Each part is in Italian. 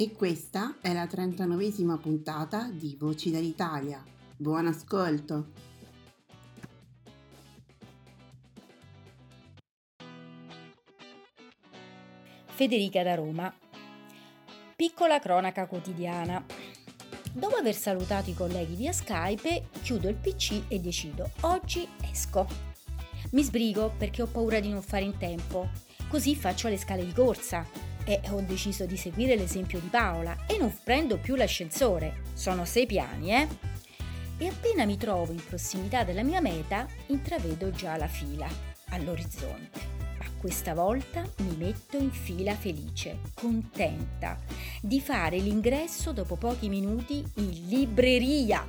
E questa è la 39esima puntata di Voci dall'Italia. Buon ascolto! Federica da Roma. Piccola cronaca quotidiana. Dopo aver salutato i colleghi via Skype, chiudo il PC e decido, oggi esco. Mi sbrigo perché ho paura di non fare in tempo, così faccio le scale di corsa, e ho deciso di seguire l'esempio di Paola e non prendo più l'ascensore. Sono sei piani, eh? E appena mi trovo in prossimità della mia meta, intravedo già la fila all'orizzonte. Ma questa volta mi metto in fila felice, contenta di fare l'ingresso dopo pochi minuti in libreria.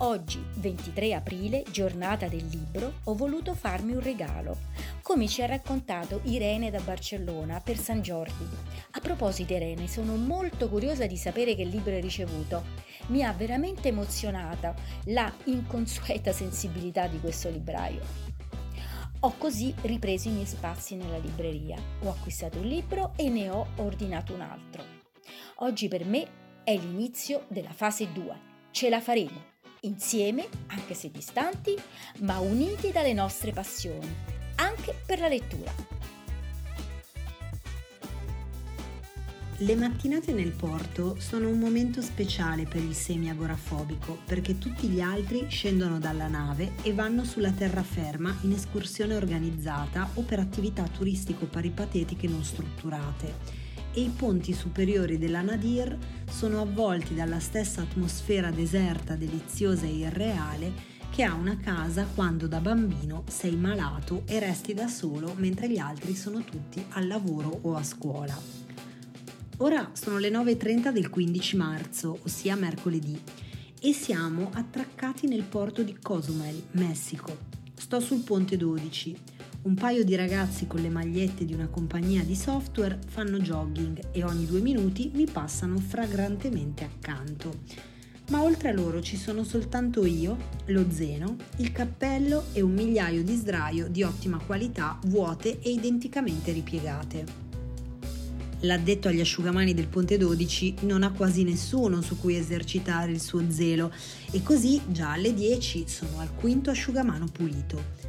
Oggi, 23 aprile, giornata del libro, ho voluto farmi un regalo, come ci ha raccontato Irene da Barcellona per San Giordi. A proposito Irene, sono molto curiosa di sapere che libro hai ricevuto. Mi ha veramente emozionata la inconsueta sensibilità di questo libraio. Ho così ripreso i miei spazi nella libreria. Ho acquistato un libro e ne ho ordinato un altro. Oggi per me è l'inizio della fase 2. Ce la faremo insieme, anche se distanti, ma uniti dalle nostre passioni, anche per la lettura. Le mattinate nel porto sono un momento speciale per il semi-agorafobico perché tutti gli altri scendono dalla nave e vanno sulla terraferma in escursione organizzata o per attività turistico-paripatetiche non strutturate e i ponti superiori della Nadir sono avvolti dalla stessa atmosfera deserta, deliziosa e irreale che ha una casa quando da bambino sei malato e resti da solo mentre gli altri sono tutti al lavoro o a scuola. Ora sono le 9.30 del 15 marzo, ossia mercoledì, e siamo attraccati nel porto di Cozumel, Messico. Sto sul ponte 12 un paio di ragazzi con le magliette di una compagnia di software fanno jogging e ogni due minuti mi passano fragrantemente accanto. Ma oltre a loro ci sono soltanto io, lo zeno, il cappello e un migliaio di sdraio di ottima qualità, vuote e identicamente ripiegate. L'addetto agli asciugamani del Ponte 12 non ha quasi nessuno su cui esercitare il suo zelo e così già alle 10 sono al quinto asciugamano pulito.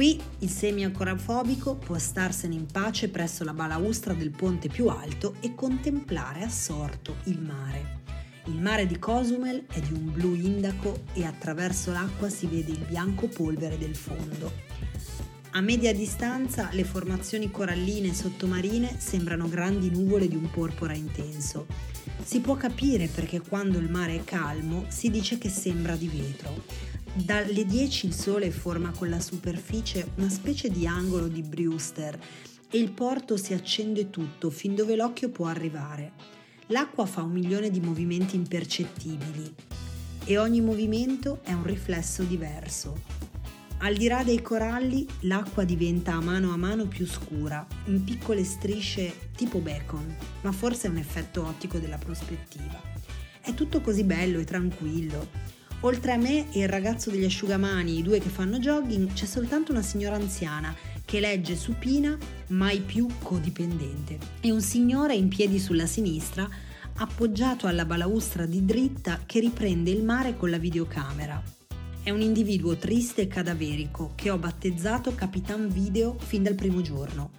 Qui il semi-ancorafobico può starsene in pace presso la balaustra del ponte più alto e contemplare assorto il mare. Il mare di Cozumel è di un blu indaco e attraverso l'acqua si vede il bianco polvere del fondo. A media distanza le formazioni coralline sottomarine sembrano grandi nuvole di un porpora intenso. Si può capire perché quando il mare è calmo si dice che sembra di vetro. Dalle 10 il sole forma con la superficie una specie di angolo di Brewster e il porto si accende tutto fin dove l'occhio può arrivare. L'acqua fa un milione di movimenti impercettibili e ogni movimento è un riflesso diverso. Al di là dei coralli, l'acqua diventa a mano a mano più scura, in piccole strisce tipo bacon, ma forse è un effetto ottico della prospettiva. È tutto così bello e tranquillo Oltre a me e il ragazzo degli asciugamani, i due che fanno jogging, c'è soltanto una signora anziana che legge supina, mai più codipendente. E un signore in piedi sulla sinistra appoggiato alla balaustra di dritta che riprende il mare con la videocamera. È un individuo triste e cadaverico che ho battezzato Capitan Video fin dal primo giorno.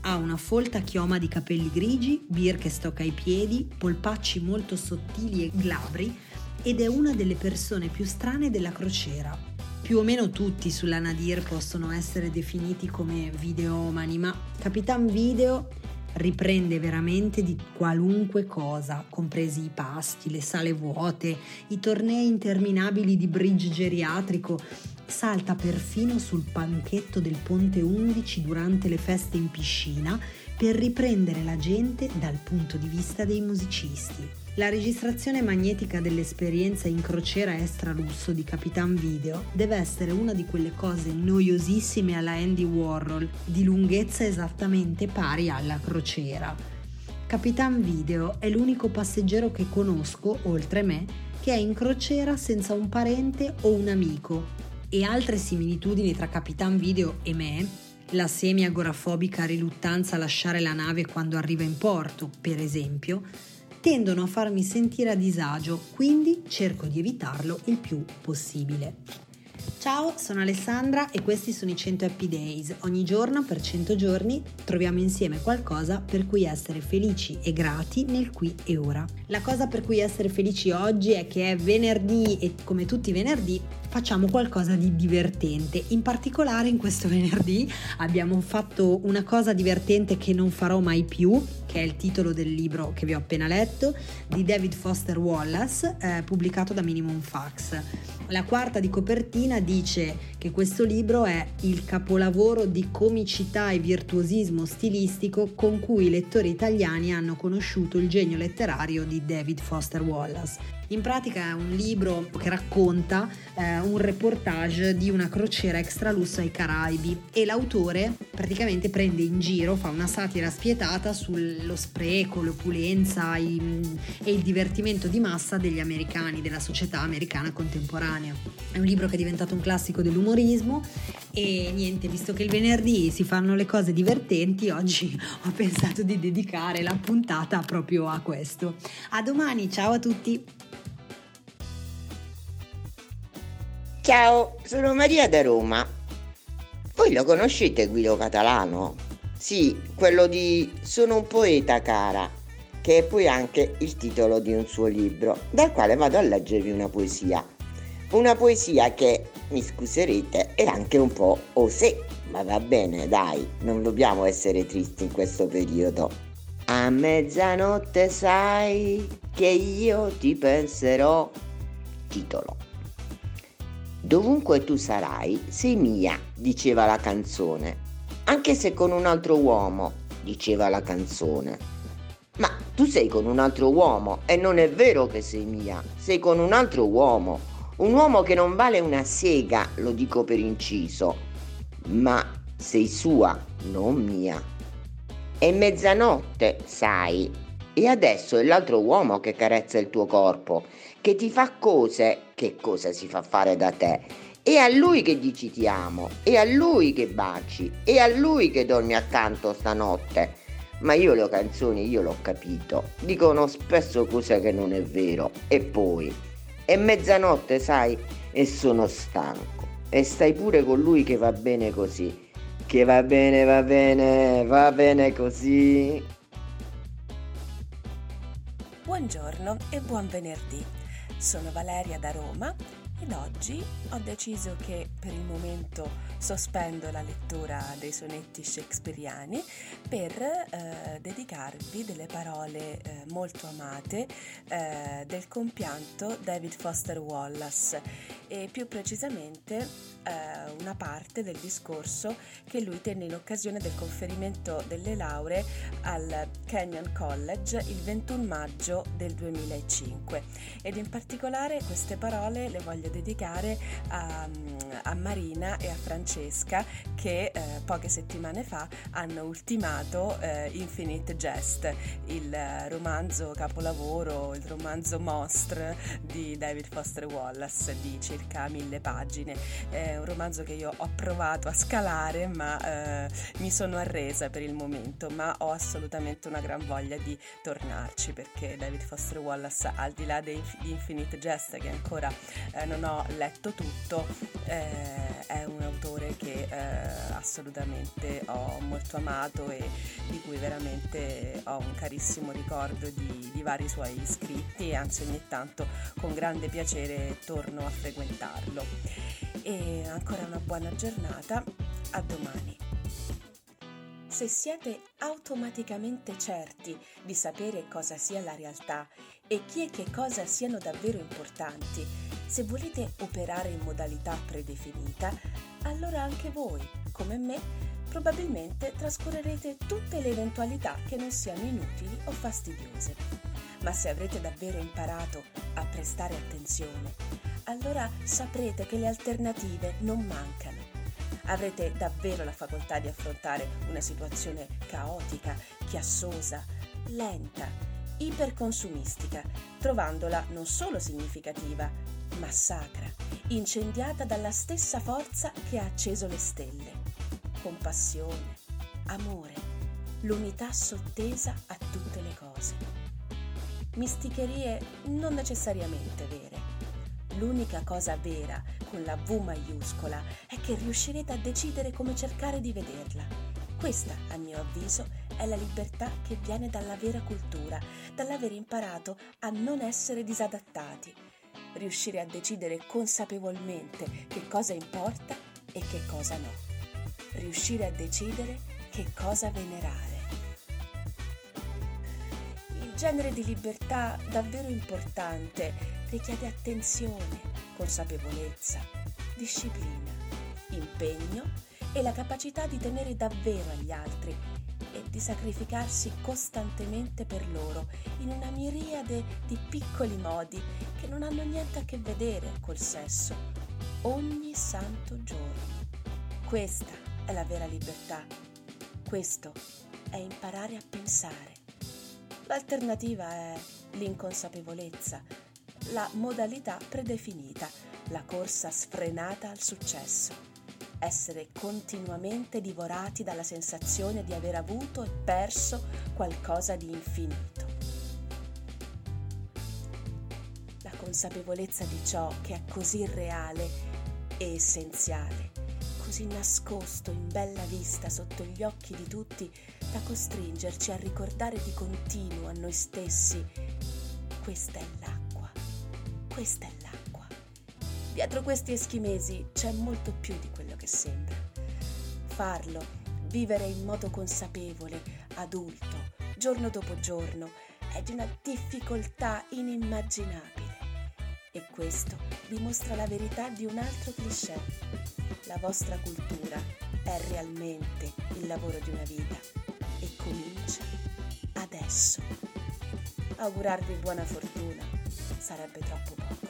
Ha una folta chioma di capelli grigi, Birkenstock ai piedi, polpacci molto sottili e glabri ed è una delle persone più strane della crociera. Più o meno tutti sulla Nadir possono essere definiti come videomani, ma Capitan Video riprende veramente di qualunque cosa, compresi i pasti, le sale vuote, i tornei interminabili di bridge geriatrico, salta perfino sul panchetto del Ponte 11 durante le feste in piscina per riprendere la gente dal punto di vista dei musicisti. La registrazione magnetica dell'esperienza in crociera extra lusso di Capitan Video deve essere una di quelle cose noiosissime alla Andy Warhol, di lunghezza esattamente pari alla crociera. Capitan Video è l'unico passeggero che conosco, oltre me, che è in crociera senza un parente o un amico. E altre similitudini tra Capitan Video e me la semi-agorafobica riluttanza a lasciare la nave quando arriva in porto, per esempio, tendono a farmi sentire a disagio, quindi cerco di evitarlo il più possibile. Ciao, sono Alessandra e questi sono i 100 Happy Days. Ogni giorno per 100 giorni troviamo insieme qualcosa per cui essere felici e grati nel qui e ora. La cosa per cui essere felici oggi è che è venerdì e come tutti i venerdì facciamo qualcosa di divertente. In particolare in questo venerdì abbiamo fatto una cosa divertente che non farò mai più, che è il titolo del libro che vi ho appena letto, di David Foster Wallace, eh, pubblicato da Minimum Fax. La quarta di copertina dice che questo libro è il capolavoro di comicità e virtuosismo stilistico con cui i lettori italiani hanno conosciuto il genio letterario di David Foster Wallace. In pratica è un libro che racconta eh, un reportage di una crociera extra lusso ai Caraibi e l'autore praticamente prende in giro, fa una satira spietata sullo spreco, l'opulenza i, e il divertimento di massa degli americani, della società americana contemporanea. È un libro che è diventato un classico dell'umorismo e niente, visto che il venerdì si fanno le cose divertenti, oggi ho pensato di dedicare la puntata proprio a questo. A domani, ciao a tutti! Ciao, sono Maria da Roma. Voi lo conoscete Guido Catalano? Sì, quello di Sono un poeta cara, che è poi anche il titolo di un suo libro, dal quale vado a leggervi una poesia. Una poesia che, mi scuserete, è anche un po' osè, ma va bene, dai, non dobbiamo essere tristi in questo periodo. A mezzanotte sai che io ti penserò. Titolo. Dovunque tu sarai, sei mia, diceva la canzone. Anche se con un altro uomo, diceva la canzone. Ma tu sei con un altro uomo e non è vero che sei mia, sei con un altro uomo. Un uomo che non vale una sega, lo dico per inciso, ma sei sua, non mia. È mezzanotte, sai, e adesso è l'altro uomo che carezza il tuo corpo, che ti fa cose, che cosa si fa fare da te. È a lui che dici ti amo, è a lui che baci, è a lui che dormi accanto stanotte. Ma io le canzoni, io l'ho capito, dicono spesso cose che non è vero. E poi, è mezzanotte, sai, e sono stanco. E stai pure con lui che va bene così. Che va bene, va bene, va bene così. Buongiorno e buon venerdì. Sono Valeria da Roma ed oggi ho deciso che per il momento sospendo la lettura dei sonetti shakespeariani per eh, dedicarvi delle parole eh, molto amate eh, del compianto David Foster Wallace e più precisamente eh, una parte del discorso che lui tenne in occasione del conferimento delle lauree al Kenyon College il 21 maggio del 2005 ed in particolare queste parole le voglio dedicare a, a Marina e a Francesca che eh, poche settimane fa hanno ultimato eh, Infinite Jest, il romanzo capolavoro, il romanzo mostre di David Foster Wallace di circa mille pagine. È un romanzo che io ho provato a scalare ma eh, mi sono arresa per il momento, ma ho assolutamente una gran voglia di tornarci perché David Foster Wallace, al di là di Infinite Jest che ancora eh, non ho letto tutto, eh, è un autore che eh, assolutamente ho molto amato e di cui veramente ho un carissimo ricordo di, di vari suoi scritti e anzi ogni tanto con grande piacere torno a frequentarlo. E ancora una buona giornata, a domani. Se siete automaticamente certi di sapere cosa sia la realtà e chi e che cosa siano davvero importanti, se volete operare in modalità predefinita, allora anche voi, come me, probabilmente trascorrerete tutte le eventualità che non siano inutili o fastidiose. Ma se avrete davvero imparato a prestare attenzione, allora saprete che le alternative non mancano avrete davvero la facoltà di affrontare una situazione caotica, chiassosa, lenta, iperconsumistica, trovandola non solo significativa, ma sacra, incendiata dalla stessa forza che ha acceso le stelle. Compassione, amore, l'unità sottesa a tutte le cose. Misticherie non necessariamente vere. L'unica cosa vera con la V maiuscola è che riuscirete a decidere come cercare di vederla. Questa, a mio avviso, è la libertà che viene dalla vera cultura, dall'aver imparato a non essere disadattati. Riuscire a decidere consapevolmente che cosa importa e che cosa no. Riuscire a decidere che cosa venerare. Il genere di libertà davvero importante richiede attenzione, consapevolezza, disciplina, impegno e la capacità di tenere davvero agli altri e di sacrificarsi costantemente per loro in una miriade di piccoli modi che non hanno niente a che vedere col sesso, ogni santo giorno. Questa è la vera libertà. Questo è imparare a pensare. L'alternativa è l'inconsapevolezza la modalità predefinita, la corsa sfrenata al successo. Essere continuamente divorati dalla sensazione di aver avuto e perso qualcosa di infinito. La consapevolezza di ciò che è così reale e essenziale, così nascosto in bella vista sotto gli occhi di tutti, da costringerci a ricordare di continuo a noi stessi questa è l'acqua questa è l'acqua. Dietro questi eschimesi c'è molto più di quello che sembra. Farlo, vivere in modo consapevole, adulto, giorno dopo giorno, è di una difficoltà inimmaginabile. E questo dimostra la verità di un altro cliché. La vostra cultura è realmente il lavoro di una vita e comincia adesso. Augurarvi buona fortuna sarebbe troppo poco.